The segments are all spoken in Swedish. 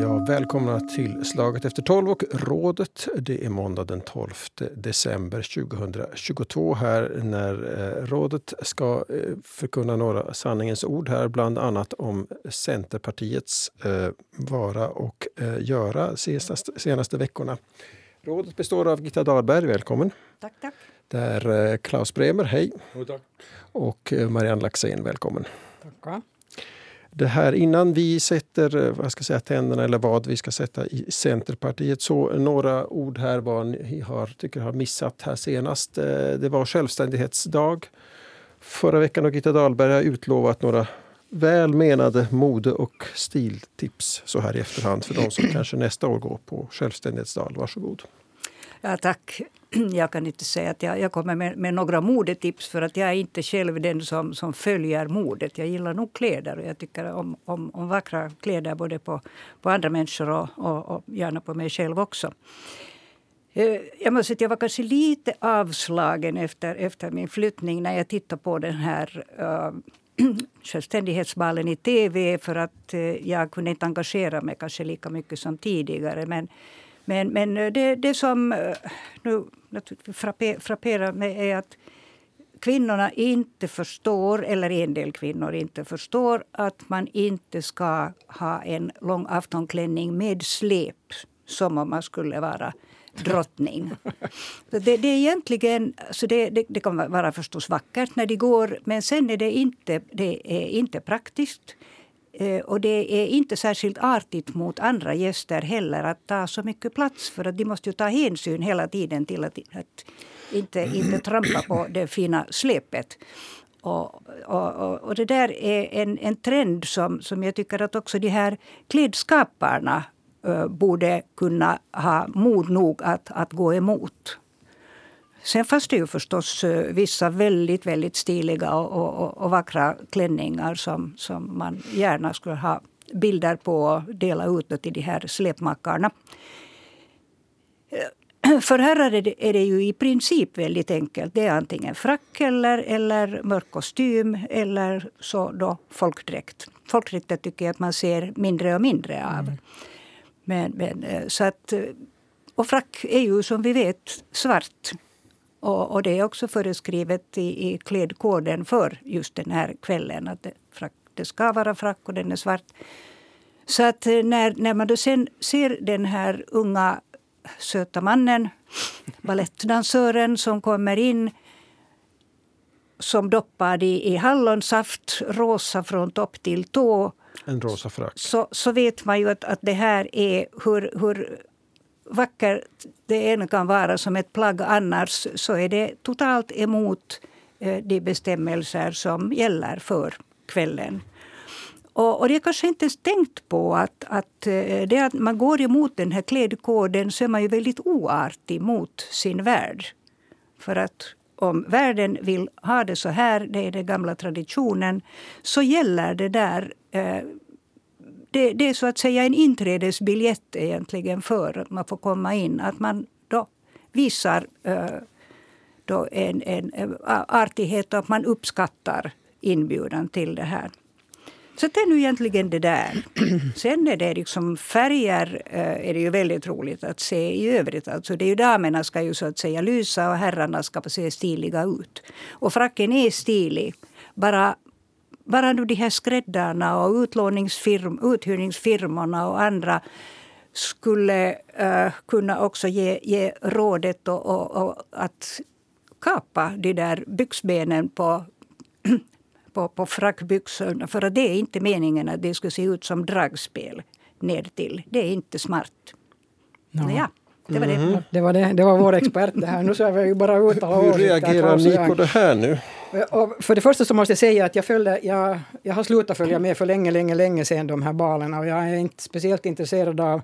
Ja, välkomna till Slaget efter tolv och Rådet. Det är måndag den 12 december 2022 här när eh, Rådet ska eh, förkunna några sanningens ord här, bland annat om Centerpartiets eh, vara och göra senaste, senaste veckorna. Rådet består av Gitta Dahlberg, välkommen. Tack, tack. Det är Klaus Bremer, hej. Jo, tack. Och Marianne Laxén, välkommen. Tackar det här innan vi sätter eh, vad ska säga, tänderna eller vad vi ska sätta i Centerpartiet. Så några ord här vad ni har, tycker har missat här senast. Eh, det var självständighetsdag. Förra veckan har Gitta Dahlberg utlovat några välmenade mode och stiltips så här i efterhand för de som kanske nästa år går på självständighetsdag. Varsågod. Ja, tack. Jag kan inte säga att jag, jag kommer med, med, några modetips för att jag är inte själv den som, som följer modet. Jag gillar nog kläder och jag tycker om, om, om vackra kläder både på, på andra människor och, och, och gärna på mig själv också. Eh, jag måste säga att jag var kanske lite avslagen efter, efter min flyttning när jag tittade på den här eh, uh, självständighetsbalen i tv för att uh, jag kunde inte engagera mig kanske lika mycket som tidigare. Men men, men eh, det, det som eh, nu frapperar mig är att kvinnorna inte förstår, eller en del kvinnor inte förstår att man inte ska ha en lång aftonklänning med släp som om man skulle vara drottning. Det, det är egentligen, alltså det, det, det, kan vara förstås vackert när de går men sen är det inte, det är inte praktiskt. Eh, och det är inte särskilt artigt mot andra gäster heller att ta så mycket plats för att de måste ju ta hänsyn hela tiden till att, att inte, inte trampa på det fina släpet. Och, och, och, det där är en, en trend som, som jag tycker att också de här klädskaparna uh, borde kunna ha mod nog att, att gå emot. Sen fanns det ju förstås eh, vissa väldigt, väldigt stiliga och, och, och vackra klänningar som, som man gärna skulle ha bilder på och dela ut till de här släpmakarna. Eh, för herrar är det, är det ju i princip väldigt enkelt. Det är antingen frack eller, eller mörk kostym eller så då folkdräkt. Folkdräkter tycker jag att man ser mindre och mindre av. Mm. Men, men, eh, så att, och frack är ju som vi vet svart. Och, och, det är också föreskrivet i, i klädkoden för just den här kvällen att det, frack, det ska vara frack och den är svart. Så att eh, när, när man då sen ser den här unga söta mannen, balettdansören som kommer in som doppad i, i hallonsaft, rosa från topp till tå. En rosa frack. Så, så vet man ju att, att det här är hur, hur vacker det än kan vara som ett plagg annars så är det totalt emot eh, de bestämmelser som gäller för kvällen. Och, och det är kanske inte ens tänkt på att, att, eh, det att man går emot den här klädkoden så är man ju väldigt oartig mot sin värld. För att om världen vill ha det så här, det är den gamla traditionen, så gäller det där eh, det, det, är så att säga en inträdesbiljett egentligen för att man får komma in. Att man då visar uh, då en, en, en artighet och att man uppskattar inbjudan till det här. Så det är nu egentligen det där. Sen är det liksom färger uh, är det ju väldigt roligt att se i övrigt. Alltså det är ju damerna ska ju så att säga lysa och herrarna ska se stiliga ut. Och fracken är stilig. Bara bara nu de här skräddarna och utlåningsfirm, uthyrningsfirmorna och andra skulle uh, kunna också ge, ge rådet och, och, och, att kapa de där byxbenen på, på, på frackbyxorna. För att det är inte meningen att det ska se ut som dragspel ner till. Det är inte smart. No. Ja, det var det. Mm. Det, var det. det var vår expert det här. Nu ska vi bara uttala Hur reagerar ni på det här nu? Och för det första så måste jag säga att jag, följde, jag, jag har slutat följa med för länge, länge, länge sedan de här balerna och jag är inte speciellt intresserad av,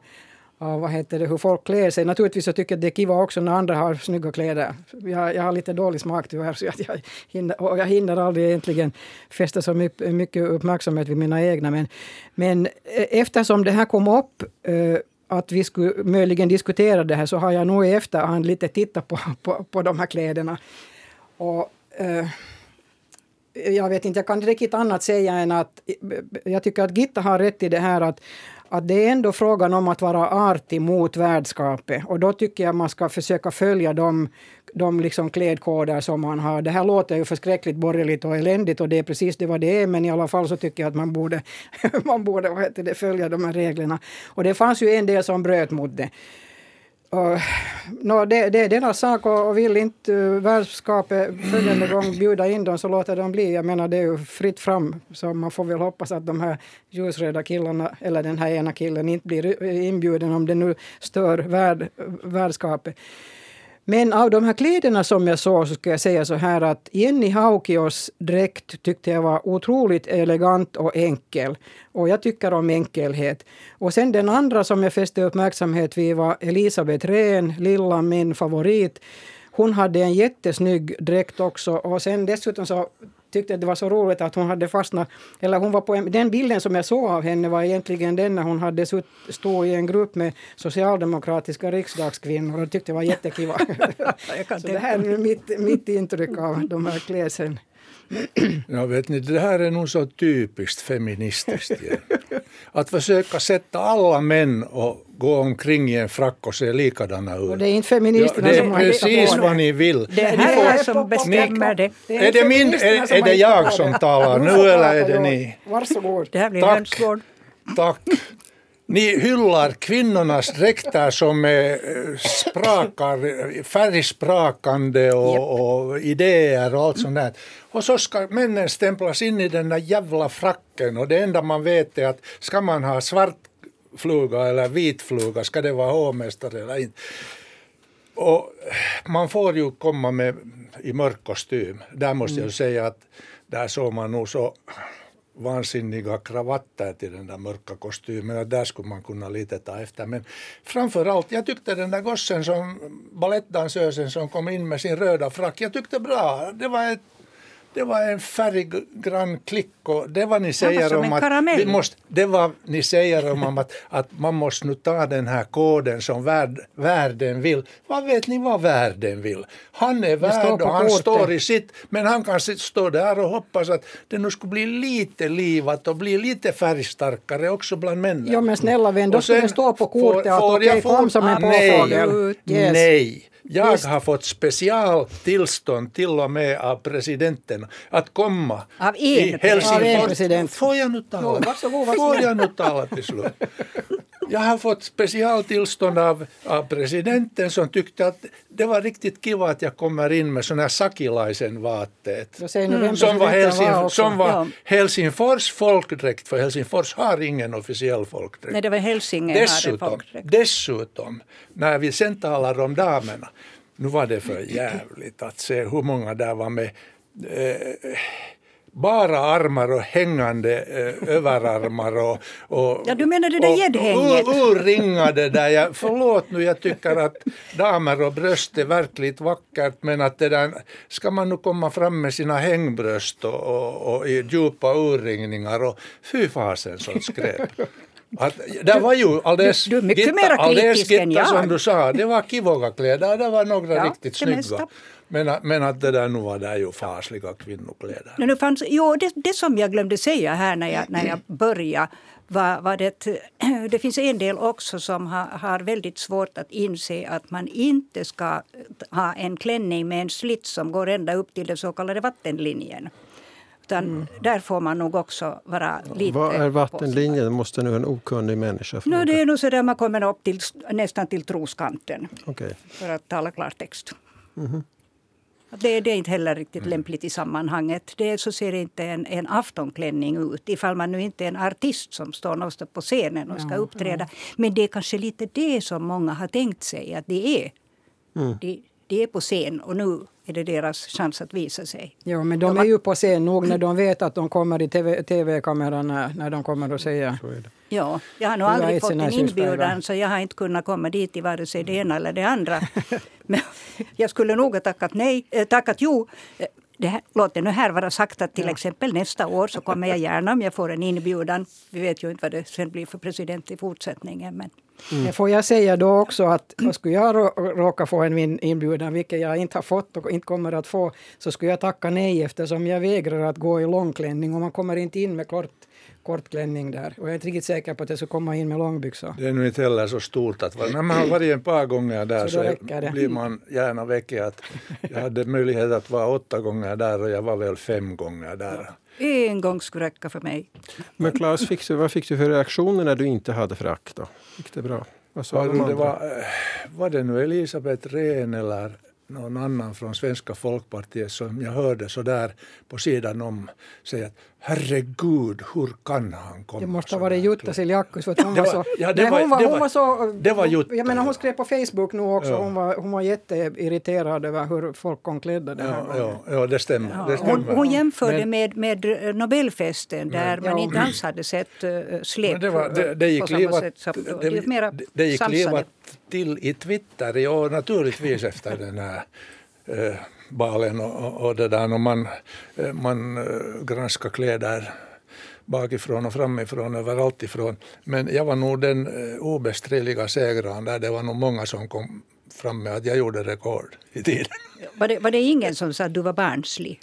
av vad heter det, hur folk klär sig. Naturligtvis så tycker jag att det är kiva också när andra har snygga kläder. Jag, jag har lite dålig smak tyvärr så jag, jag, hinner, och jag hinner aldrig egentligen fästa så mycket uppmärksamhet vid mina egna. Men, men eh, eftersom det här kom upp eh, att vi skulle möjligen diskutera det här så har jag nog i efterhand lite tittat på, på, på de här kläderna. Och, eh, jag vet inte, jag kan inte riktigt annat säga än att eh, jag tycker att Gitta har rätt i det här att att det är ändå frågan om att vara artig mot värdskapet. Och då tycker jag man ska försöka följa de, de liksom klädkoder som man har. Det här låter ju förskräckligt borgerligt och eländigt och det är precis det vad det är, men i alla fall så tycker jag att man borde, man borde vad heter det, följa de här reglerna. Och det fanns ju en del som bröt mot det. Och, no, det, det är deras sak och vill inte uh, värdskapet följande gång bjuda in dem så låter de bli. Jag menar det är ju fritt fram så man får väl hoppas att de här ljusröda killarna eller den här ena killen inte blir inbjuden om det nu stör värd, värdskapet. Men av de här kläderna som jag såg så ska jag säga så här att Jenny Haukios dräkt tyckte jag var otroligt elegant och enkel. Och jag tycker om enkelhet. Och sen den andra som jag fäste uppmärksamhet vid var Elisabeth Rehn, lilla min favorit. Hon hade en jättesnygg dräkt också och sen dessutom så tyckte att det var så roligt att hon hade fastnat, eller hon var på en, den bilden som jag såg av henne var egentligen den när hon hade stått i en grupp med socialdemokratiska riksdagskvinnor och tyckte det var jättekiva. så det här är mitt, mitt intryck av de här klädseln. Ja, vet ni, det här är nog så typiskt feministiskt. Att försöka sätta alla män och gå omkring i en frack och se likadana ut. Och det är inte feministerna ja, som har det. Är precis vad ni vill. Det är ni som bestämmer det. är, det min, är, är det jag som talar nu eller är det ni? Varsågod. Det här blir hönsgård. Tack. Ni hyllar kvinnornas dräkter som är eh, sprakar, färgsprakande och, och, idéer och allt sånt där. Och så ska männen stämplas in i den där jävla fracken och det enda man vet är att ska man ha svart fluga eller vit fluga, ska det vara hovmästare eller inte? Och man får ju komma med i mörk kostym. Där måste mm. jag säga att där såg man nog så vansinniga kravatter till den där mörka kostymen. Där skulle man kunna lite ta efter. Men framför allt, jag tyckte den där gossen som balettdansösen som kom in med sin röda frack, jag tyckte bra. Det var ett det var en färggrann klick och det var ni säger om att vi måste, det var ni säger om att, att man måste nu ta den här koden som värld, världen vill. Vad vet ni vad världen vill? Han är värd och han kortet. står i sitt, men han kan stå där och hoppas att det nu skulle bli lite livat och bli lite färgstarkare också bland männen. Ja men snälla vän, då skulle det stå på kortet att okej, okay, kom som en påfågel. Nej, yes. nej. Jag Just. har fått specialtillstånd till och med av presidenten att komma av en, i Helsingfors. Av Får jag nu tala? Jo, varsågod, varsågod. Får jag nu tala till slut? Jag har fått specialtillstånd av, av presidenten som tyckte att det var riktigt kiva att jag kommer in med sån här sakilaisen vaatteet. Mm. Som var, Helsing, som var. Helsingfors folkdräkt, för Helsingfors har ingen officiell folkdräkt. Nej, det var Helsingin dessutom. Dessutom, när vi sen talar om damerna, nu var det för jävligt att se hur många där var med eh, bara armar och hängande eh, överarmar och, och, ja, du menar det där gäddhänget? Urringade där. Jag, förlåt nu, jag tycker att damer och bröst är verkligt vackert men att det där, ska man nu komma fram med sina hängbröst och, och, och djupa urringningar och fy fasen sånt skräp. Att, det var ju alldeles, du, du mycket gitta, alldeles gitta, som du sa, det var kivoga kläder, det var några ja, riktigt snygga. Men, men att det där nu var det ju fasliga kvinnokläder. Nu fanns, jo, det, det som jag glömde säga här när jag, när jag började var, var det, det finns en del också som har, har väldigt svårt att inse att man inte ska ha en klänning med en slits som går ända upp till den så kallade vattenlinjen. Utan mm. där får man nog också vara lite... Vad är vattenlinjen? Det måste nu en okunnig människa fråga. No, det är nog så där man kommer upp till, nästan till troskanten. Okay. För att tala klartext. Mm -hmm. Det, det, är inte heller riktigt mm. lämpligt i sammanhanget. Det så ser inte en, en aftonklänning ut ifall man nu inte är en artist som står någonstans på scenen och ska ja, uppträda. Ja. Men det är kanske lite det som många har tänkt sig att det är. Mm. De, de är på scen och nu är det deras chans att visa sig. Ja, men de är ju på scen nog när de vet att de kommer i tv-kameran TV när de kommer att säga Ja, jag har nog aldrig fått en inbjudan så jag har inte kunnat komma dit i vare sig det ena eller det andra. Men jag skulle nog ha tackat nej, äh, tackat jo. Det här, låt det nu här vara sagt att till ja. exempel nästa år så kommer jag gärna om jag får en inbjudan. Vi vet ju inte vad det sen blir för president i fortsättningen. Men Mm. Får jag säga då också att skulle jag råka få en inbjudan, vilket jag inte har fått och inte kommer att få, så skulle jag tacka nej eftersom jag vägrar att gå i långklänning och man kommer inte in med kort kortklänning där. Och jag är inte riktigt säker på att jag ska komma in med långbyxor. Det är nu inte heller så stort att vara. När man har varit ett par gånger där så, så blir man gärna väckig. Att jag hade möjlighet att vara åtta gånger där och jag var väl fem gånger där. En gång skulle räcka för mig. Men Claes, fick du, vad fick du för reaktioner när du inte hade frack? Då? Gick det bra? Vad sa var, de det var, eh, var det nu Elisabeth Rehn eller någon annan från Svenska folkpartiet som jag hörde så där på sidan om säga att herregud, hur kan han komma Det måste ha varit Jutta Siljakus hon var så... hon var, så... Det var Jutta. Jag menar hon skrev på Facebook nu också, ja. hon, var, hon var jätteirriterad över hur folk kom klädda den ja, ja, ja, det stämmer. Ja. Det stämmer. Hon, hon jämförde men, med, med Nobelfesten där man inte alls hade sett uh, släp det, var, det, det gick livat, det, det, det gick livat till i Twitter, och naturligtvis efter den här eh, balen och, och det där och man, eh, man eh, granskar kläder bakifrån och framifrån, överallt ifrån. Men jag var nog den eh, obestridliga segraren där. Det var nog många som kom fram med att jag gjorde rekord i tiden. Var det, var det ingen som sa att du var barnslig?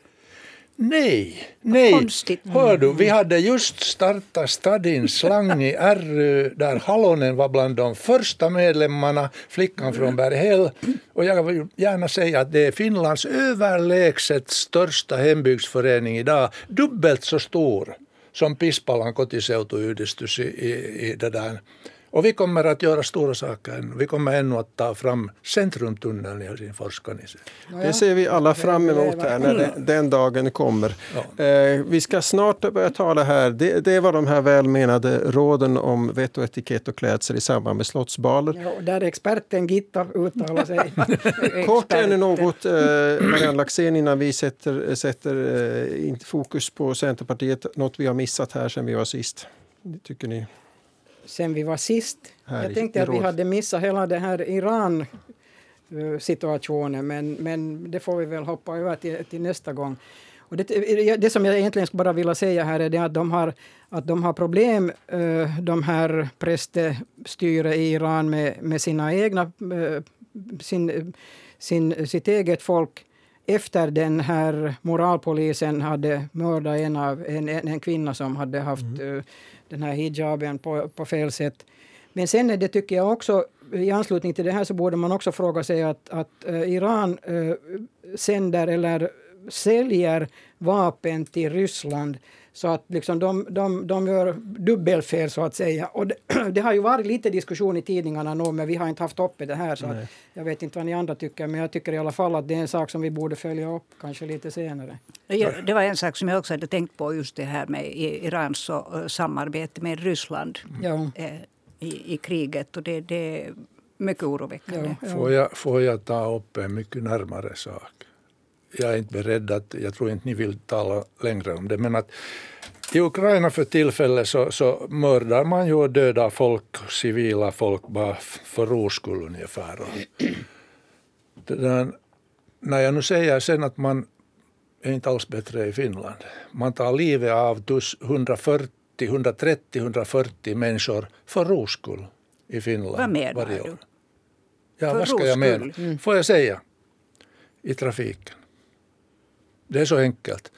Nej, nej. Konstigt. Hör du, vi hade just startat Stadin slang i RU där Halonen var bland de första medlemmarna, flickan från Berghäll. Och jag vill gärna säga att det är Finlands överlägset största hembygdsförening idag, dubbelt så stor som Pispalan kotiseutu-yhdistys i, i, i det där och vi kommer att göra stora saker. Vi kommer ännu att ta fram centrumtunneln i Helsingfors. Det ser vi alla fram emot här när det, den dagen kommer. Ja. Eh, vi ska snart börja tala här. Det, det var de här välmenade råden om vett och etikett och klädsel i samband med slottsbaler. Ja, där experten Gitta uttalar sig. Kort ännu något, eh, Marianne Laxén, innan vi sätter, sätter eh, fokus på Centerpartiet. Något vi har missat här sen vi var sist. Tycker ni? Sen vi var sist. Här jag tänkte att vi hade missat hela den här Iran situationen men, men det får vi väl hoppa över till, till nästa gång. Och det, det som jag egentligen bara vill säga här är att de har, att de har problem, de här präststyre i Iran med, med sina egna, sin, sin, sitt eget folk efter den här moralpolisen hade mördat en, av, en, en kvinna som hade haft mm den här hijaben på, på fel sätt. Men sen är det tycker jag också, i anslutning till det här så borde man också fråga sig att, att uh, Iran uh, sänder eller säljer vapen till Ryssland så att liksom de, de, de gör dubbelfel så att säga. Och det, det, har ju varit lite diskussion i tidningarna nu men vi har inte haft uppe det här så jag vet inte vad ni andra tycker men jag tycker i alla fall att det är en sak som vi borde följa upp kanske lite senare. Ja, det var en sak som jag också hade tänkt på just det här med Irans samarbete med Ryssland ja. Eh, i, i kriget och det, det är mycket oroväckande. Ja, får, jag, får jag ta upp en mycket närmare sak? Jag är inte beredd att, jag tror inte ni vill tala längre om det, men att i Ukraina för tillfället så, så mördar man ju och dödar folk, civila folk, bara för ro skull ungefär. där, när jag nu säger sen att man är inte alls bättre i Finland. Man tar livet av 140, 130, 140 människor för ro skull i Finland Vad menar varje år. du? Ja, för vad ska jag mena? Mm. Får jag säga? I trafiken. Det är så enkelt.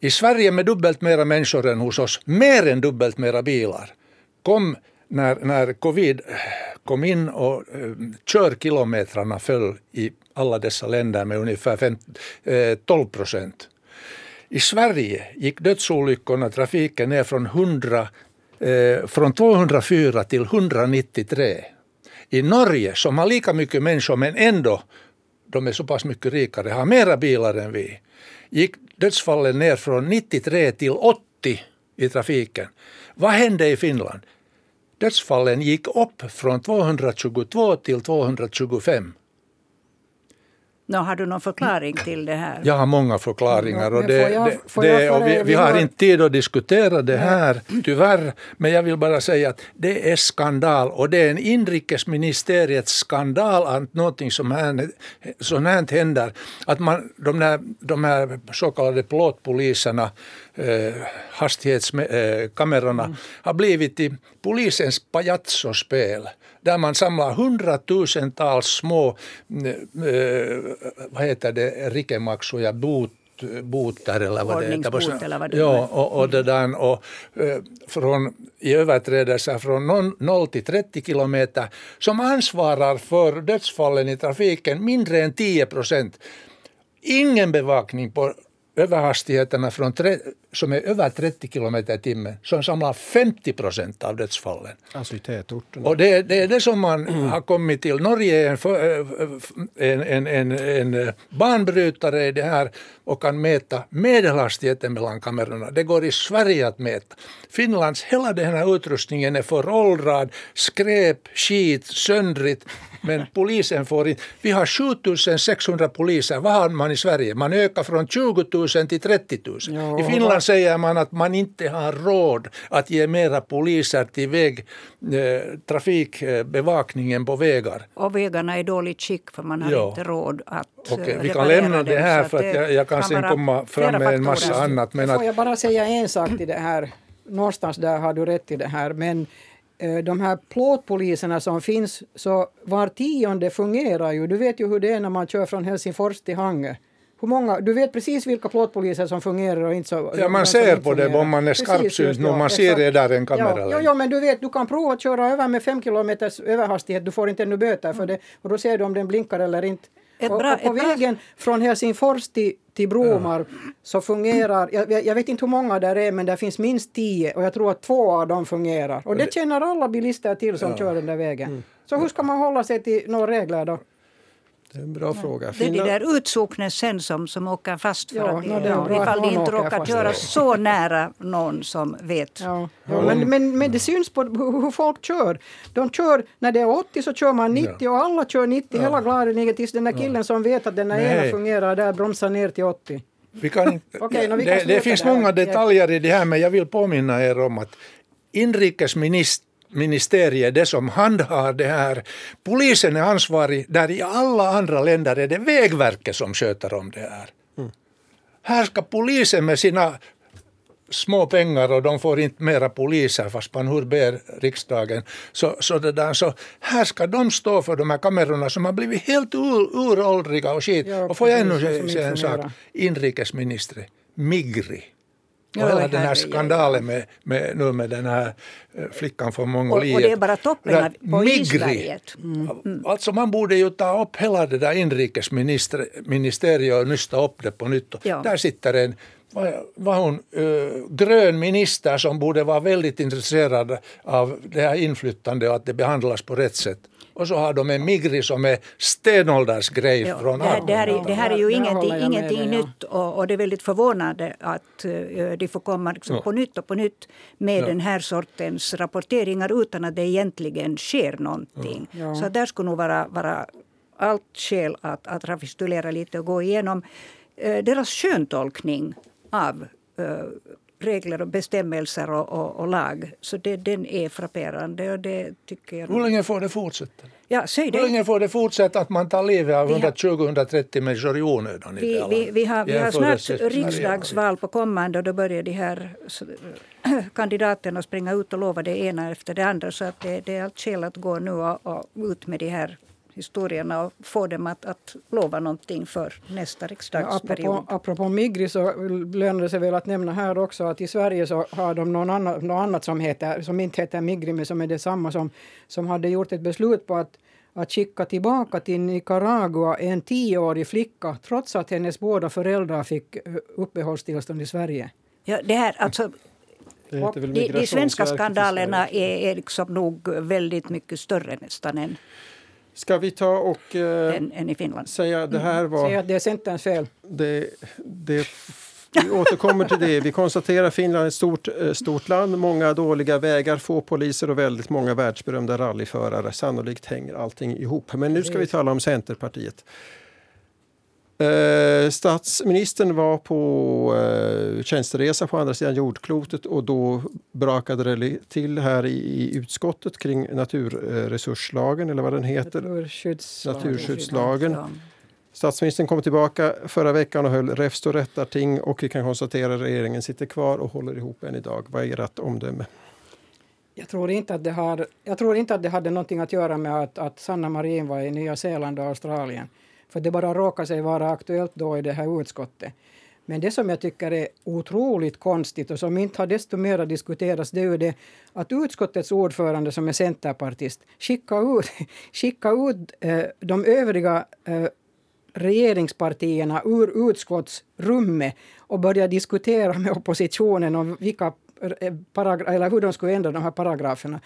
I Sverige med dubbelt mera människor än hos oss, mer än dubbelt mera bilar, kom när, när covid eh, kom in och eh, körkilometrarna föll i alla dessa länder med ungefär fem, eh, 12 procent. I Sverige gick dödsolyckorna, trafiken ner från, 100, eh, från 204 till 193. I Norge, som har lika mycket människor men ändå de är så pass mycket rikare, har mera bilar än vi, gick dödsfallen ner från 93 till 80 i trafiken. Vad hände i Finland? Dödsfallen gick upp från 222 till 225. No, har du någon förklaring till det här? Jag har många förklaringar. Och det, jag, det, det, och vi, vi, har inte tid att diskutera det här, tyvärr. Men jag vill bara säga att det är skandal. Och det är en inrikesministeriets skandal att någonting som här, sånt här händer. Att man, de, här, de här så kallade plåtpoliserna eh, hastighetskamerorna mm. har blivit till polisens pajazzospel där man samlar hundratusentals små eh, vad heter det, rikemaksuja, bot boter eller vad det heter. Eller vad det ja, och, och, det där, och, från, i överträdelser från 0 till 30 kilometer som ansvarar för dödsfallen i trafiken mindre än 10 procent. Ingen bevakning på överhastigheterna från tre, som är över 30 kilometer i timmen som samlar 50 procent av dödsfallen. Alltså i tätorterna. Och det, det är det som man mm. har kommit till. Norge är en, för, en, en, en, en banbrytare i det här och kan mäta medelhastigheten mellan kamerorna. Det går i Sverige att mäta. Finlands hela den här utrustningen är föråldrad, skräp, skit, söndrigt. Men polisen får inte... Vi har 7600 poliser. Vad har man i Sverige? Man ökar från 20 000 till 30 000. Jo, I Finland säger man att man inte har råd att ge mera poliser till väg, eh, trafikbevakningen på vägar. Och vägarna är dåligt skick för man har jo. inte råd att okay, Vi kan lämna det här för att jag, jag kan, sen komma fram med en massa annat. Men Får jag bara säga en sak till det här. Någonstans där har du rätt i det här. Men Eh, de här plåtpoliserna som finns, så var tionde fungerar ju. Du vet ju hur det är när man kör från Helsingfors till Hangö. Hur många, du vet precis vilka plåtpoliser som fungerar och inte så. Ja, man ser på det om man är skarpsynt, ja, man ser det där en kamera. Ja, ja, ja, men du vet, du kan prova att köra över med fem kilometers överhastighet, du får inte ännu böter för det och då ser du om den blinkar eller inte. Och, bra, och, på vägen från Helsingfors till, till Bromark ja. så fungerar, jag, jag, vet inte hur många där är men det finns minst tio och jag tror att två av dem fungerar. Och det känner alla bilister till som ja. kör den där vägen. Mm. Så hur ska man hålla sig till några regler då? Det är en bra fråga. Det är de där utsoknen sen som, som åker fast för ja, att de, ja, ifall de inte råkar köra så nära någon som vet. Ja, ja. Men, men, men det syns på hur folk kör. De kör, när det är 80 så kör man 90 och alla kör 90 hela gladigen tills den där killen som vet att den där ena fungerar där bromsar ner till 80. Vi kan okay, no, vi kan det, det finns många detaljer i det här men jag vill påminna er om att inrikesminister ministeriet det som handhar det här. Polisen är ansvarig, där i alla andra länder är det Vägverket som sköter om det här. Mm. Här ska polisen med sina små pengar och de får inte mera poliser fast man hur ber riksdagen. Så, så, det där, så här ska de stå för de här kamerorna som har blivit helt ur, uråldriga och skit. Ja, och får jag ännu säga en sak, inrikesminister Migri. Och hela den här skandalen med, med, nu med den här eh, flickan från Mongoliet. Och, och det är bara toppen på isberget. Mm. Alltså man borde ju ta upp hela det där inrikesministeriet och nysta upp det på nytt. Ja. Där sitter en var hon uh, grön minister som borde vara väldigt intresserad av det här inflyttande och att det behandlas på rätt sätt. Och så har de en migri som är stenåldersgrej ja, från det, här, det, här är, det här är ju ingenting, ingenting nytt och, och, det är väldigt förvånande att uh, de får komma liksom ja. på nytt och på nytt med ja. den här sortens rapporteringar utan att det egentligen sker någonting. Ja. Så där skulle nog vara, vara allt skäl att, att rekapitulera lite och gå igenom uh, deras sköntolkning av uh, regler och bestämmelser och, och, och, lag. Så det, den är frapperande och det tycker jag... Hur länge får det fortsätta? Ja, säg det. Hur länge får det fortsätta att man tar livet av 120-130 människor i onödan? Vi, vi, vi, har, vi har snart riksdagsval på kommande och då börjar de här kandidaterna springa ut och lova det ena efter det andra. Så att det, det är allt skäl att gå nu och, och ut med de här historierna och få dem att, att lova någonting för nästa riksdagsperiod. Ja, apropå, apropå Migri så lönar det sig väl att nämna här också att i Sverige så har de någon annan, något annat som, heter, som inte heter Migri men som är detsamma som, som hade gjort ett beslut på att att skicka tillbaka till Nicaragua en tioårig flicka trots att hennes båda föräldrar fick eh, uppehållstillstånd i Sverige. Ja, det här, alltså, de, de svenska skandalerna är, är liksom nog väldigt mycket större nästan än Ska vi ta och eh, än, än i Finland. säga det här var... Säga att det är Centerns fel. Det, det, vi återkommer till det. Vi konstaterar att Finland är ett stort, eh, stort land, många dåliga vägar, få poliser och väldigt många världsberömda rallyförare. Sannolikt hänger allting ihop. Men nu ska vi tala om Centerpartiet. Eh, statsministern var på eh, tjänsteresa på andra sidan jordklotet och då brakade det till här i, i utskottet kring naturresurslagen eller vad den heter. Naturskyddslagen. Naturskyddslagen. Statsministern kom tillbaka förra veckan och höll räfst och rättarting och vi kan konstatera att regeringen sitter kvar och håller ihop än idag. Vad är ert omdöme? Jag tror, inte att det har, jag tror inte att det hade någonting att göra med att, att Sanna Marin var i Nya Zeeland och Australien. För det bara råkar sig vara aktuellt då i det här utskottet. Men det som jag tycker är otroligt konstigt och som inte har desto mer diskuterats det är ju det att utskottets ordförande som är centerpartist skickar ut, skickar ut eh, de övriga eh, regeringspartierna ur utskottsrummet och börjar diskutera med oppositionen om vilka eh, eller hur de skulle ändra de här paragraferna.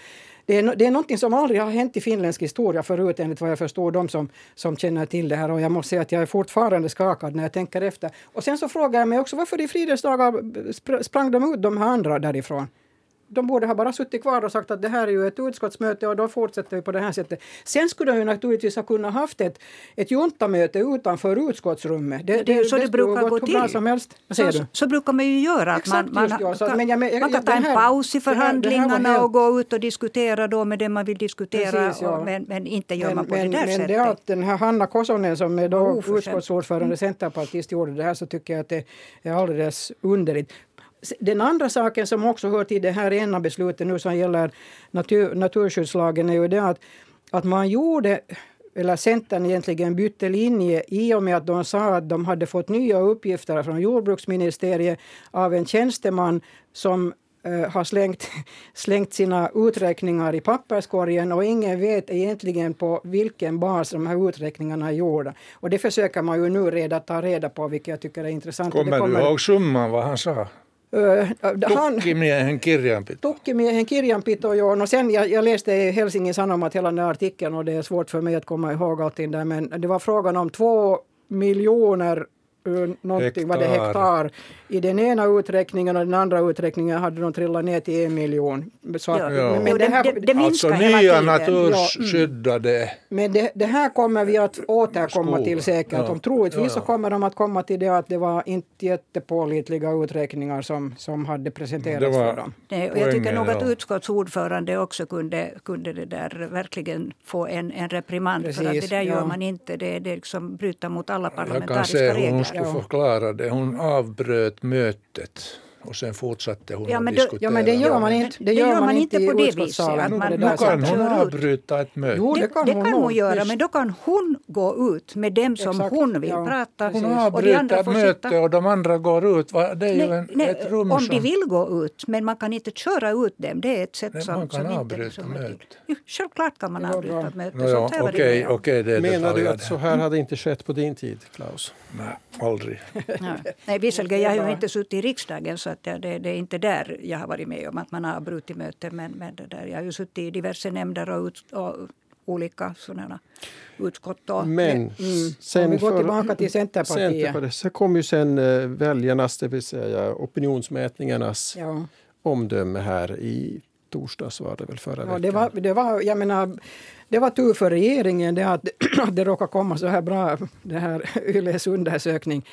Det är, det är någonting som aldrig har hänt i finländsk historia förut enligt vad jag förstår, de som, som känner till det här. Och jag måste säga att jag är fortfarande skakad när jag tänker efter. Och sen så frågar jag mig också varför i fridens dagar sprang de ut de här andra därifrån? De borde ha bara suttit kvar och sagt att det här är ju ett utskottsmöte och då fortsätter vi på det här sättet. Sen skulle de ju naturligtvis ha kunnat haft ett, ett juntamöte utanför utskottsrummet. Det, det, det, så det, det brukar gå till. Som helst. Så, du? så brukar man ju göra. Att Exakt, man, man, ja. så, kan, men jag, jag, man kan ta en paus i förhandlingarna helt... och gå ut och diskutera då med det man vill diskutera. Precis, ja. och, men, men, inte gör men, man på men, det där men sättet. Det att den här Hanna Kosonen som är då Oförskämt. utskottsordförande, Mm. centerpartist, gjorde det här så tycker jag att det är alldeles underligt. Den andra saken som också hör till det här ena beslutet nu som gäller natur, naturskyddslagen är ju det att, att man gjorde eller Centern egentligen bytte linje i och med att de sa att de hade fått nya uppgifter från jordbruksministeriet av en tjänsteman som uh, har slängt, slängt sina uträkningar i papperskorgen och ingen vet egentligen på vilken bas de här uträkningarna är gjorda. Och det försöker man ju nu reda, ta reda på, vilket jag tycker är intressant. Det Kommer du kommer- ihåg summan vad han sa? Han, Tukkimiehen kirjanpito. Tukkimiehen kirjanpito, joo. No sen, jag, jag läste i Helsingin Sanomat hela den här artikeln och det är svårt för mig att komma ihåg allting där. Men det var frågan om två miljoner någonting, vad det Hektar. I den ena uträkningen och den andra uträkningen hade de trillat ner till en miljon. Så att, Ja. Ja. Men, det här, det, det, det Alltså nya naturskyddade. men det, det här kommer vi att återkomma Skog. till säkert. Ja. Om troligtvis Ja, så ja. kommer de att komma till det att det var inte jättepålitliga uträkningar som, som hade presenterats Det var- för dem. Nej, och jag tycker nog att ja. utskottsordförande också kunde, kunde det där verkligen få en, en reprimand. för att Precis, det där gör ja. man inte. Det, det liksom bryter mot alla parlamentariska regler skulle Ja. förklara det. Hon avbröt mötet och sen fortsatte hon Ja, att men då- diskutera. Ja, men det gör man inte. Det gör man inte på det viset, att man- det man kan hon avbryta ett möte. Jo, Det, det kan det hon kan hon göra, men då kan hon gå ut med dem som Exakt, hon vill ja. prata. Hon Precis. Och de avbryter andra ett får möte sitta- och de andra går ut. Va? Det är ju Nej, en, nej, ett rum om som... de vill gå ut, men man kan inte köra ut dem. Det är ett sätt Nej, som, man kan som inte avbryta mötet. Självklart kan man avbryta ett möte. Ja, det Menar du att så här hade inte skett på din tid, Klaus? Nej, aldrig. Nej, visserligen, jag har ju inte suttit i riksdagen så att det, det, det är inte där jag har varit med om att man har avbrutit möten. Men, men det där, jag har ju suttit i diverse nämnder och, ut, och olika sådana utskott. Och, Men Mm. sen Om vi går för- tillbaka till Centerpartiet. Centerpartiet. Så kom ju sen eh, väljarnas, det vill säga opinionsmätningarnas Ja. omdöme här i torsdags var det väl förra Ja, veckan. det, var, det, var, jag menar, det var tur för regeringen det att, att det råkade komma så här bra, det här Yles undersökning.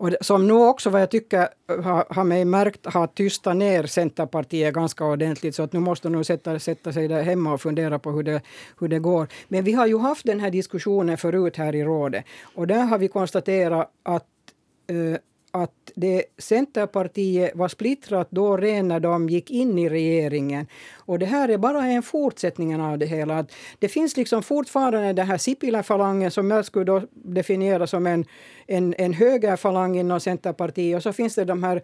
Och som nu också vad jag tycker eh, har, har mig märkt har tystat ner Centerpartiet ganska ordentligt. Så att nu måste de nog sätta, sätta sig där hemma och fundera på hur det, hur det går. Men vi har ju haft den här diskussionen förut här i rådet. Och där har vi konstaterat att eh, att det Centerpartiet var splittrat då redan när de gick in i regeringen. Och det här är bara en fortsättning av det hela. Att det finns liksom fortfarande den här Sipilä-falangen som jag skulle då definiera som en, en, en högerfalang inom Centerpartiet. Och så finns det de här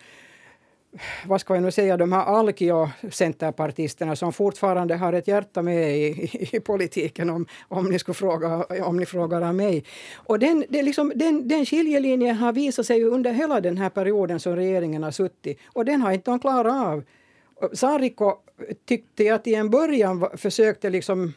vad ska jag nu säga, de här Alkio-centerpartisterna som fortfarande har ett hjärta med i, i, i politiken om, om, ni skulle fråga, om ni frågar av mig. Och den, det liksom, den, den skiljelinjen har visat sig under hela den här perioden som regeringen har suttit och den har inte de klarat av. Sariko tyckte jag att i en början försökte liksom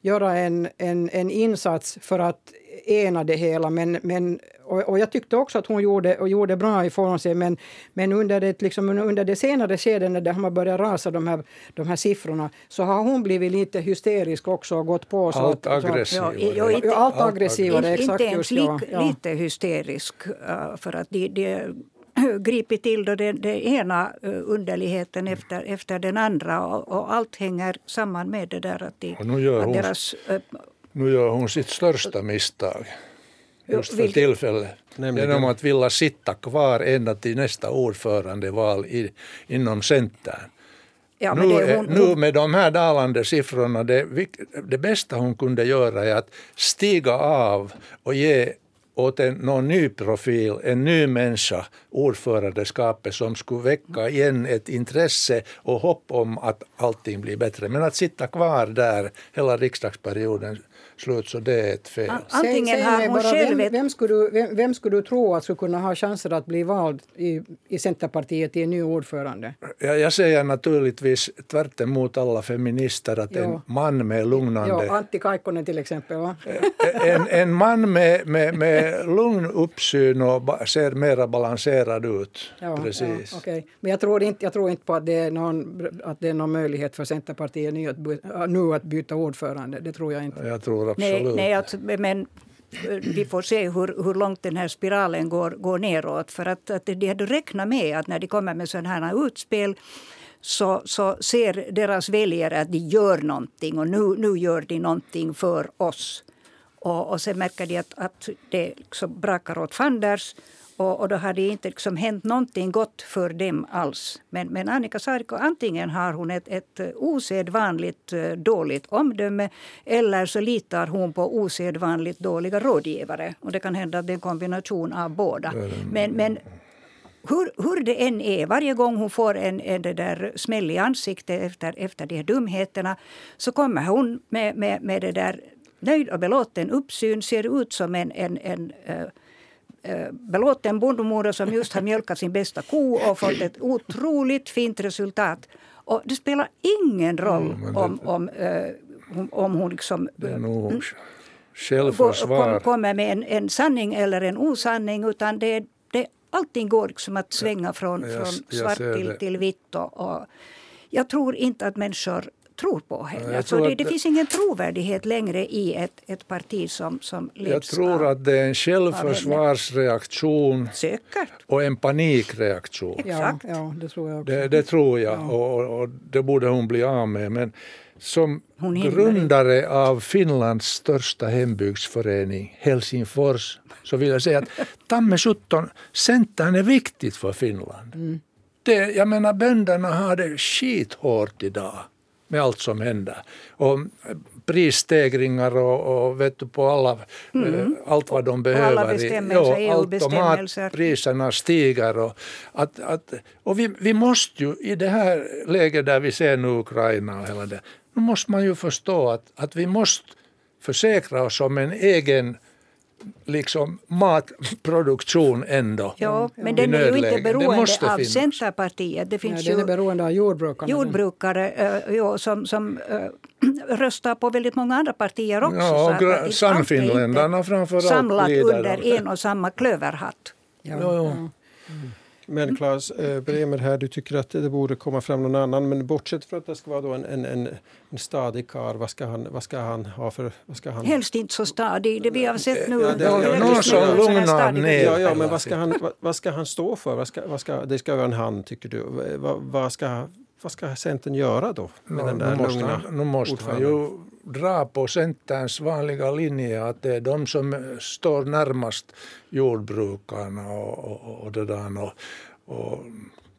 göra en, en, en insats för att ena det hela. Men, men, och, och jag tyckte också att hon gjorde, och gjorde bra ifrån sig. Men, men under, det, liksom, under det senare skedet när det har börjat rasa de här, de här siffrorna så har hon blivit lite hysterisk också och gått på. Så Allt att, aggressivare. Ja, inte- allt aggressivare, inte exakt ens just lik, ja. ja. lite hysterisk. uh, för att de, de gripit till då det, det ena uh, underligheten efter, efter den andra. Och, och allt hänger samman med det där att, de, att hon- deras... Nu gör hon sitt största misstag. just för tillfället. Nämligen. Genom att vilja sitta kvar ända till nästa ordförandeval i, inom Centern. Ja, nu, men det är hon, nu med de här dalande siffrorna, det, det bästa hon kunde göra är att stiga av och ge åt en, någon ny profil, en ny människa, ordförandeskapet som skulle väcka igen ett intresse och hopp om att allting blir bättre. Men att sitta kvar där hela riksdagsperioden slut, så det är ett fel. An- Antingen har hon bara, själv vem, vem, skulle du, vem, vem skulle du tro att skulle kunna ha chanser att bli vald i, i Centerpartiet till en ny ordförande? Jag, jag säger naturligtvis tvärt emot alla feminister att en Ja. man med lugnande Ja, Antti Kaikkonen till exempel. Va? en, en man med, med, med lugn uppsyn och ba, ser mera balanserad ut. Ja, Precis. Ja, okej. Men jag tror, inte, jag tror inte på att det, är någon, att det är någon möjlighet för Centerpartiet nu att, nu att byta ordförande. Det tror jag inte. Jag tror absolut. nej alltså, men eh, vi får se hur, hur långt den här spiralen går, går neråt. För att, att de hade räknat med att när de kommer med sådana här utspel så, så ser deras väljare att de gör någonting och nu, nu gör de någonting för oss. Och, och sen märker de att, att det liksom brakar åt fanders och, och då har det inte liksom hänt någonting gott för dem alls. Men, men Annika Saarikko, antingen har hon ett, ett osedvanligt eh, dåligt omdöme eller så litar hon på osedvanligt dåliga rådgivare. Och det kan hända att det är en kombination av båda. Men, men hur, hur det än är, varje gång hon får en, en det där smäll i ansiktet efter, efter de här dumheterna så kommer hon med, med, med det där nöjd och belåten uppsyn, ser ut som en, en, en eh, eh, belåten bondemoder som just har mjölkat sin bästa ko och fått ett otroligt fint resultat. Och det spelar ingen roll Mm, men det- om, om, eh, om, om hon liksom går- kom, självförsvar. kommer med en, en sanning eller en osanning. Utan det, det, allting går liksom att svänga från, jag- från svart till, till vitt. Och, och jag tror inte att människor tror på henne. jag Alltså tror det, att det det- finns ingen trovärdighet längre i ett, ett parti som, som leds Jag tror av att det är en självförsvarsreaktion säkert. och en panikreaktion. Ja, Exakt. ja, det tror jag också. Det, det tror jag och, och, och det borde hon bli av med. Men som grundare av Finlands största hembygdsförening, Helsingfors, så vill jag säga att tamme 17, Centern är viktigt för Finland. Det, jag menar bönderna har det skithårt idag med allt som händer. Och prisstegringar och, och vet du, på alla, eh, allt vad de behöver. alla i- bestämmelser, ja, allt och matpriserna stiger. Och, att, att, och vi, vi måste ju i det här läget där vi ser nu Ukraina och hela det, nu måste man ju förstå att, att vi måste försäkra oss om en egen liksom matproduktion ändå. Ja, men vid den är ju inte beroende måste av finnas. Centerpartiet. Det Ja, finns den är ju beroende av jordbrukarna. jordbrukare ja, som, som eh, röstar på väldigt många andra partier också. Ja, och Sannfinländarna inte framför allt Samlat under en och samma klöverhatt. Ja, jo. ja. Men Claes eh, Bremer här, du tycker att det borde komma fram någon annan. Men bortsett från att det ska vara då en, en, en, en stadig karl, vad ska han, vad ska han ha för... Vad ska han... Helst inte så stadig. Det vi har sett nu Ja, det- ja, hela någon som lugnar ner. Ja, ja, men vad ska, han, vad, vad ska han stå för? Vad ska, vad ska, det ska vara en han, tycker du. Vad, vad, ska, vad ska Centern göra då? Med den Nu där måste, lugna han, nu måste han ju dra på Centerns vanliga linje att det är de som står närmast jordbrukarna och, och, och, det där, och, och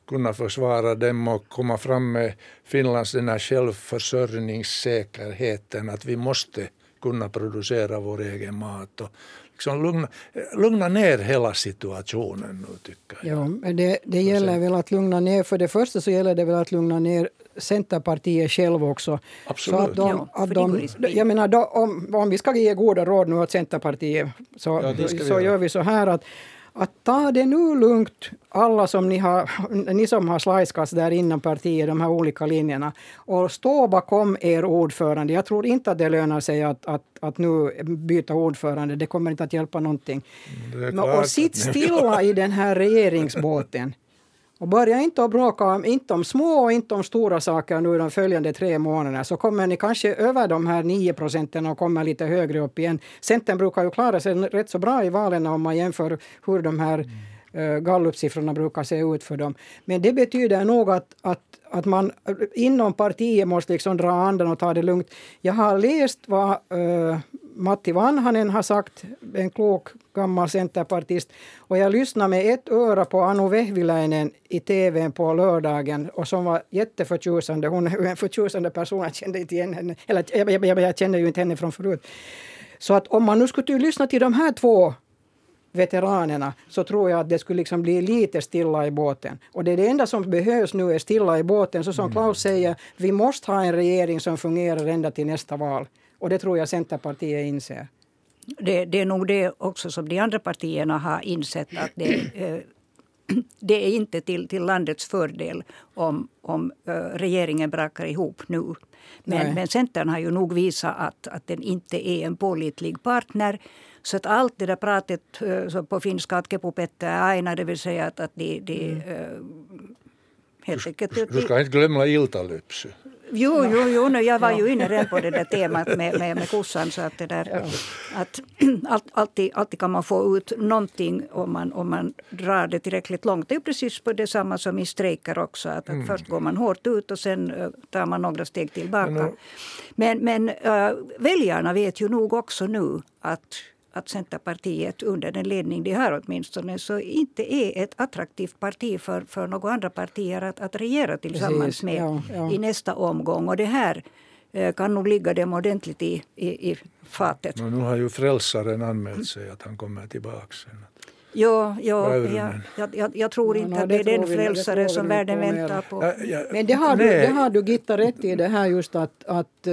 kunna försvara dem och komma fram med Finlands den här självförsörjningssäkerheten att vi måste kunna producera vår egen mat och liksom lugna, lugna ner hela situationen nu tycker jag. Ja, men det, det gäller väl att lugna ner. För det första så gäller det väl att lugna ner Centerpartiet själv också. Absolut. Så att de, Ja, att de, jag menar, då, om, om vi ska ge goda råd nu åt Centerpartiet så, Ja, så gör vi så här att att ta det nu lugnt, alla som ni, har, ni som har slajskats där inom partiet, de här olika linjerna, och stå bakom er ordförande. Jag tror inte att det lönar sig att, att, att nu byta ordförande. Det kommer inte att hjälpa någonting. Men, och sitt stilla i den här regeringsbåten. Och börja inte att bråka om, inte om små och inte om stora saker nu de följande tre månaderna så kommer ni kanske över de här 9 procenten och kommer lite högre upp igen. Centern brukar ju klara sig rätt så bra i valen om man jämför hur de här mm. gallupsiffrorna brukar se ut för dem. Men det betyder nog att, att, att man inom partiet måste liksom dra andan och ta det lugnt. Jag har läst vad uh, Matti Vanhanen har sagt, en klok gammal centerpartist. Och jag lyssnade med ett öra på Anu Vehviläinen i tv på lördagen och som var jätteförtjusande. Hon är en förtjusande person, jag kände inte igen henne. Eller jag, jag, jag, jag kände ju inte henne från förut. Så att om man nu skulle lyssna till de här två veteranerna så tror jag att det skulle liksom bli lite stilla i båten. Och det, är det enda som behövs nu är stilla i båten. Så som Klaus säger, vi måste ha en regering som fungerar ända till nästa val. Och det tror jag Centerpartiet inser. Det, det är nog det också som de andra partierna har insett att det, eh, det är inte till, till landets fördel om, om uh, regeringen brakar ihop nu. Men, men Centern har ju nog visat att, att den inte är en pålitlig partner. Så att allt det där pratet uh, på finska att kepupetta aina, det vill säga att, att de, de mm. uh, helt enkelt... Du ska inte glömma iltalypsy. Jo, jo, jo no, jag var ju inne redan på det där temat med, med, med kossan. Så att det där, att all, alltid, alltid kan man få ut någonting om man, om man drar det tillräckligt långt. Det är precis på detsamma som i strejker också. Att, att mm. Först går man hårt ut och sen tar man några steg tillbaka. Men, men uh, väljarna vet ju nog också nu att att Centerpartiet under den ledning de har åtminstone så inte är ett attraktivt parti för, för några andra partier att, att regera tillsammans Precis, med ja, ja. i nästa omgång. Och det här eh, kan nog ligga dem ordentligt i, i, i fatet. Men nu har ju frälsaren anmält sig att han kommer tillbaka sen. Jo, jo jag, jag, jag, tror inte ja, att det är den frälsare som världen väntar på. Ja, ja, Men det har, du, det har du Gitta rätt i, det här just att, att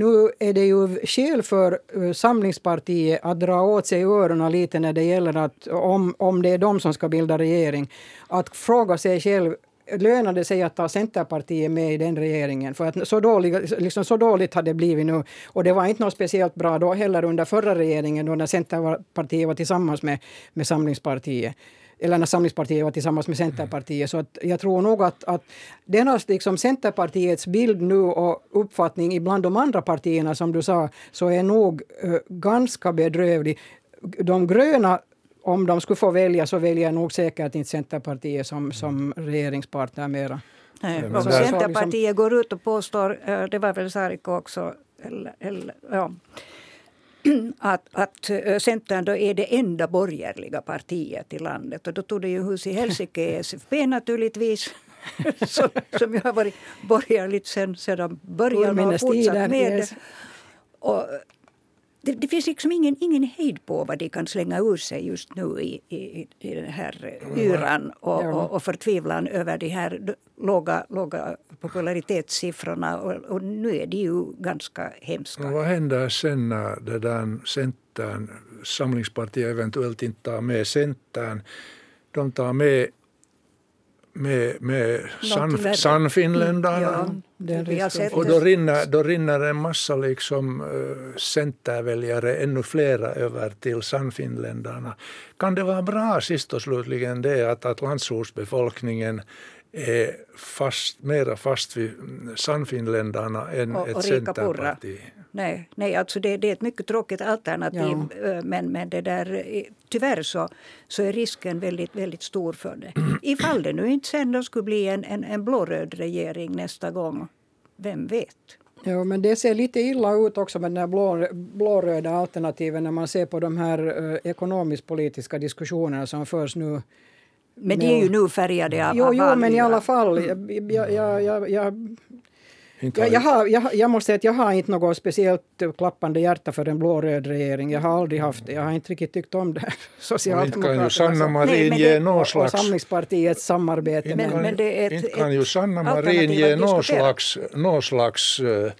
nu är det ju skäl för eh, Samlingspartiet att dra åt sig öronen lite när det gäller att, om, om det är de som ska bilda regering, att fråga sig själv lönar det sig att ta Centerpartiet med i den regeringen? För att så, dålig, liksom så dåligt har det blivit nu. Och det var inte något speciellt bra då heller under förra regeringen då när Centerpartiet var tillsammans med, med Samlingspartiet eller när Samlingspartiet var tillsammans med Centerpartiet. Så att jag tror nog att, att denna liksom Centerpartiets bild nu och uppfattning ibland de andra partierna, som du sa, så är nog uh, ganska bedrövlig. De gröna om de skulle få välja så väljer nog säkert inte Centerpartiet som, som regeringspartner mera. Nej, och Centerpartiet går ut och påstår, eh, det var väl Sariko också, eller, eller, ja, att, att Centern då är det enda borgerliga partiet i landet. Och då tog det ju hus i Helsinki, SFP naturligtvis. som, som ju har varit borgerligt sen, sedan början och fortsatt med det. Och det, det, finns liksom ingen, ingen hejd på vad de kan slänga ur sig just nu i, i, i den här yran och, och, och förtvivlan över de här låga, låga popularitetssiffrorna. Och, och, nu är de ju ganska hemska. Men vad händer sen när det där Centern, Samlingspartiet eventuellt inte tar med Centern? De tar med med, med san, Sannfinländarna. Ja, och då rinner, då rinner en massa liksom, uh, centerväljare, ännu flera, över till Sannfinländarna. Kan det vara bra sist och slutligen det att, att landsortsbefolkningen är fast, mera fast vid Sannfinländarna än och, ett och centerparti? Nej, nej alltså det, det, är ett mycket tråkigt alternativ. Ja. Men, men det där, tyvärr så, så är risken väldigt, väldigt stor för det. Ifall det nu inte sen skulle bli en, en, en blåröd regering nästa gång, vem vet? Ja, men det ser lite illa ut också med den blå, blåröda alternativen när man ser på de här uh, ekonomisk-politiska diskussionerna som förs nu. Men de är ju nu färgade av Jo, jo men i alla fall. Jag, jag, jag, jag jag, jag, har, jag, jag, måste säga att jag har inte något speciellt klappande hjärta för en blå-röd regering. Jag har aldrig haft det. Jag har inte riktigt tyckt om det. Socialdemokraterna. Inte kan ju Sanna Marin ge någon slags... Och Samlingspartiets samarbete. Men, men det är ett, inte kan ju Sanna Marin ge någon slags, någon slags uh,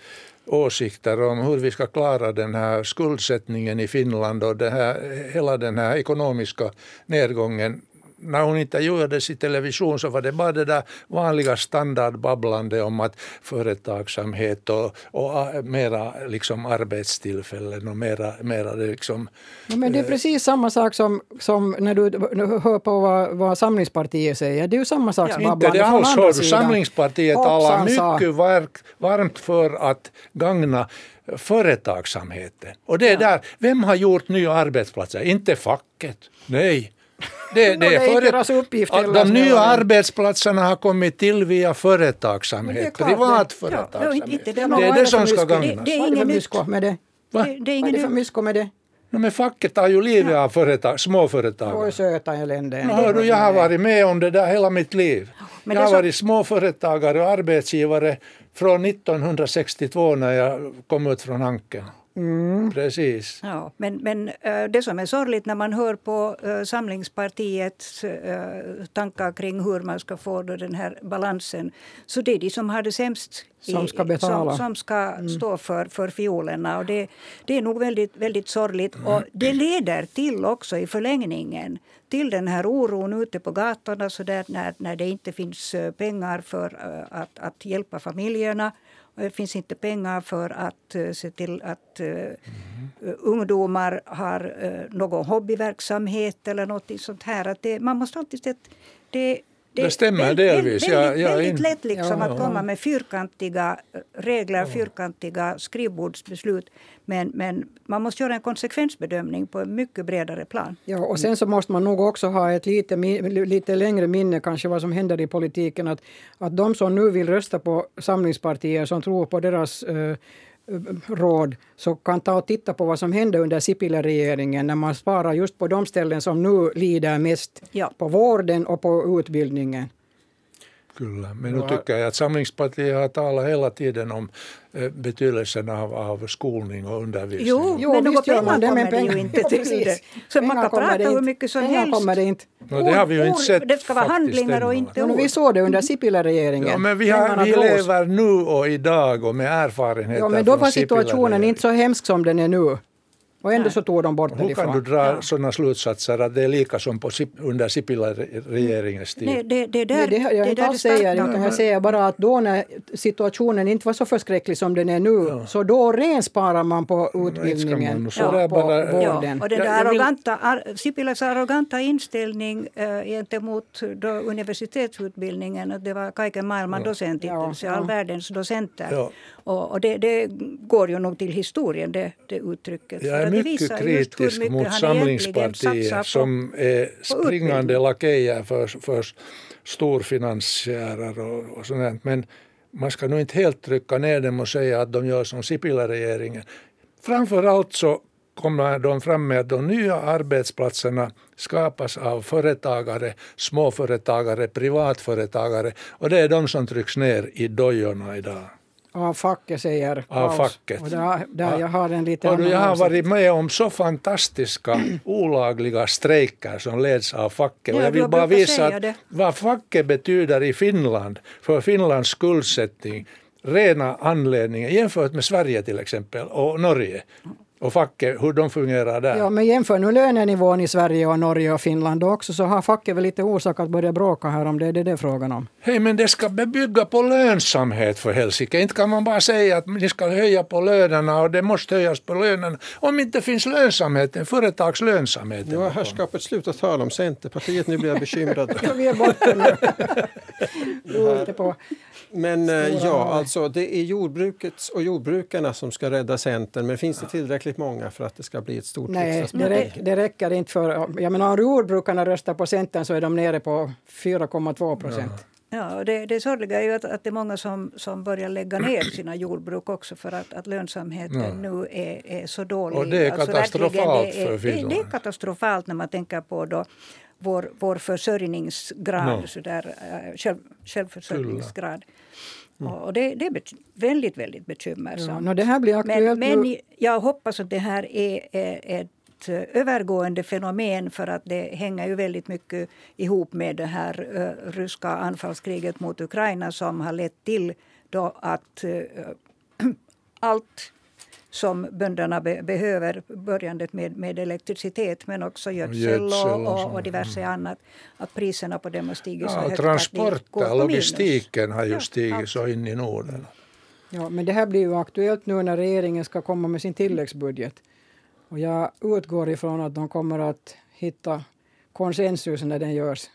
åsikter om hur vi ska klara den här skuldsättningen i Finland och det här, hela den här ekonomiska nedgången när hon intervjuades i television så var det bara det där vanliga standardbabblande om att företagsamhet och, och mera liksom arbetstillfällen och mera, mera liksom... Ja, men det är precis samma sak som, som när du hör på vad, vad Samlingspartiet säger. Det är ju samma sak som ja, Inte det alls hör du. Samlingspartiet talar mycket varmt för att gagna företagsamheten. Och det är ja. där, vem har gjort nya arbetsplatser? Inte facket. Nej. Det, det är deras uppgift. Att de nya arbetsplatserna har kommit till via företagsamhet, privat företagsamhet. det, är det som ska gagnas. Det, är ingen nytt. Med det. Va? Det, det är för mysko med det? No, men facket tar ju livet av företag, småföretag. Oj, söta elände. No, hör du, jag har varit med om det där hela mitt liv. Men jag har så- varit småföretagare och arbetsgivare från 1962 när jag kom ut från Anken. Mm. Precis. Ja, men, men eh, det som är sorgligt när man hör på eh, Samlingspartiets eh, tankar kring hur man ska få den här balansen, så det är de som har det sämst Som ska betala. Som, som ska stå för, för fiolerna. Och det, det är nog väldigt, väldigt sorgligt. Och det leder till också i förlängningen till den här oron ute på gatorna så där, när, när det inte finns pengar för att, att hjälpa familjerna. Och det finns inte pengar för att eh, se till att eh, ungdomar har uh, någon hobbyverksamhet eller något sånt här. Att det, man måste alltid se att det, Det stämmer väl- delvis. Väldigt, jag är väldigt in- lätt liksom Ja, att ja. komma med fyrkantiga eh, regler, fyrkantiga skrivbordsbeslut. Men, men man måste göra en konsekvensbedömning på en mycket bredare plan. Ja, och sen så måste man nog också ha ett lite, lite längre minne kanske vad som händer i politiken. Att, att de som nu vill rösta på samlingspartier som tror på deras eh, råd så kan ta och titta på vad som hände under Sipilä-regeringen när man sparar just på de ställen som nu lider mest. Ja. På vården och på utbildningen. Kyllä. Men nu tycker jag att Samlingspartiet har talat hela tiden om betydelsen av, av skolning och undervisning. Jo, Jo, men gör pengar men kommer det ju inte Ja, till det. Så man kan kommer prata det hur inte. mycket som helst. kommer det inte. No, det har vi ju inte sett Det ska vara handlingar och inte Ja, ord. vi såg det under Sipilä-regeringen. Ja, men vi, har, vi lever nu och idag och med erfarenheter Ja, men då från var situationen inte så hemsk som den är nu. Och ändå Nej. så tog de bort det Hur kan du dra Ja. sådana slutsatser att det är lika som på, under Sipilä-regeringens tid? Nej, det, det, är där, Nej, det har jag är inte alls det säger, utan jag säger bara att då när situationen inte var så förskräcklig som den är nu, så då rensparar man på utbildningen nog så och där på bara- vården. Ja, och den där arroganta, ar, Sipiläs arroganta inställning äh, gentemot då universitetsutbildningen, att det var kaiken maailman docenttitel, Ja, så ja. all världens docenter. Ja. Och, och det, det går ju nog till historien, det, det uttrycket. Jag Mycket kritisk mot på- som är springande lakejer för, för storfinansiärer och, och sånt. Men man ska nog inte helt trycka ner dem och säga att de gör som Sipilä-regeringen. Framför allt så kommer de fram med att de nya arbetsplatserna skapas av företagare, småföretagare, privatföretagare och det är de som trycks ner i dojorna idag. Av facket säger Av Klaus. facket. Och där, där jag har en lite annan jag har varit med om så fantastiska olagliga strejker som leds av facket. och Ja, jag vill bara visa vad facket betyder i Finland för Finlands skuldsättning. Rena anledningen jämfört med Sverige till exempel och Norge. Och facket, hur de fungerar där. Ja, men jämför nu lönenivån i Sverige och Norge och Finland också så har facket väl lite orsak att börja bråka här om det är det det är frågan om. Hej, men det ska bygga på lönsamhet för helsike. Inte kan man bara säga att ni ska höja på lönerna och det måste höjas på lönerna. Om inte finns lönsamhet, en företags lönsamhet. Nu har herrskapet slutat tala om Centerpartiet, nu blir jag bekymrad. Ja, vi är borta nu. Men eh, Stora ja, alltså det är jordbrukets och jordbrukarna som ska rädda Centern. Men finns det tillräckligt många för att det ska bli ett stort Nej, det, räck, det räcker inte för... Jag menar, om jordbrukarna röstar på Centern så är de nere på 4,2 procent. Ja, och det, det sorgliga är ju att, att det är många som, som börjar lägga ner sina jordbruk också för att, att lönsamheten Ja. nu är, är så dålig. Och det är verkligen, katastrofalt det är, för det, Finland. det är katastrofalt när man tänker på då vår, vår försörjningsgrad, Ja. så där, eh, själv, självförsörjningsgrad. Och och det, det är väldigt, väldigt bekymmersamt. Ja, no, det här blir aktuellt Men, men jag hoppas att det här är, är ett eh, övergående fenomen för att det hänger ju väldigt mycket ihop med det här uh, ryska anfallskriget mot Ukraina som har lett till då att eh, allt som bönderna be behöver, börjandet med, med elektricitet men också gödsel och, och och, diverse annat, att priserna på dem har stigit så Ja, högt att de går transporter, logistiken har ju Ja, stigit allt. så in i Norden. Ja, men det här blir ju aktuellt nu när regeringen ska komma med sin tilläggsbudget. Och jag utgår ifrån att de kommer att hitta konsensus när den görs.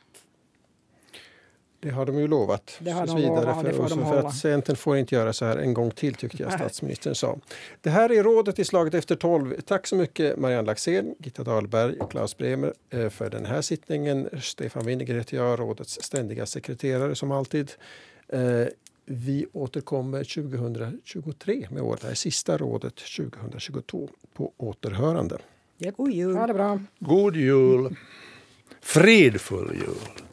Det har de ju lovat. Det har tills de vidare lovat, för, det får och de så för hålla. att Centern får inte göra så här en gång till tyckte jag Nej. statsministern sa. Det här är rådet i slaget efter tolv. Tack så mycket Marianne Laxén, Gitta Dahlberg och Claes Bremer eh, för den här sittningen. Stefan Winneger heter jag, rådets ständiga sekreterare som alltid. Eh, vi återkommer 2023 med vårt här sista rådet 2022 på återhörande. God jul. Ha det bra. God jul. Fridfull jul.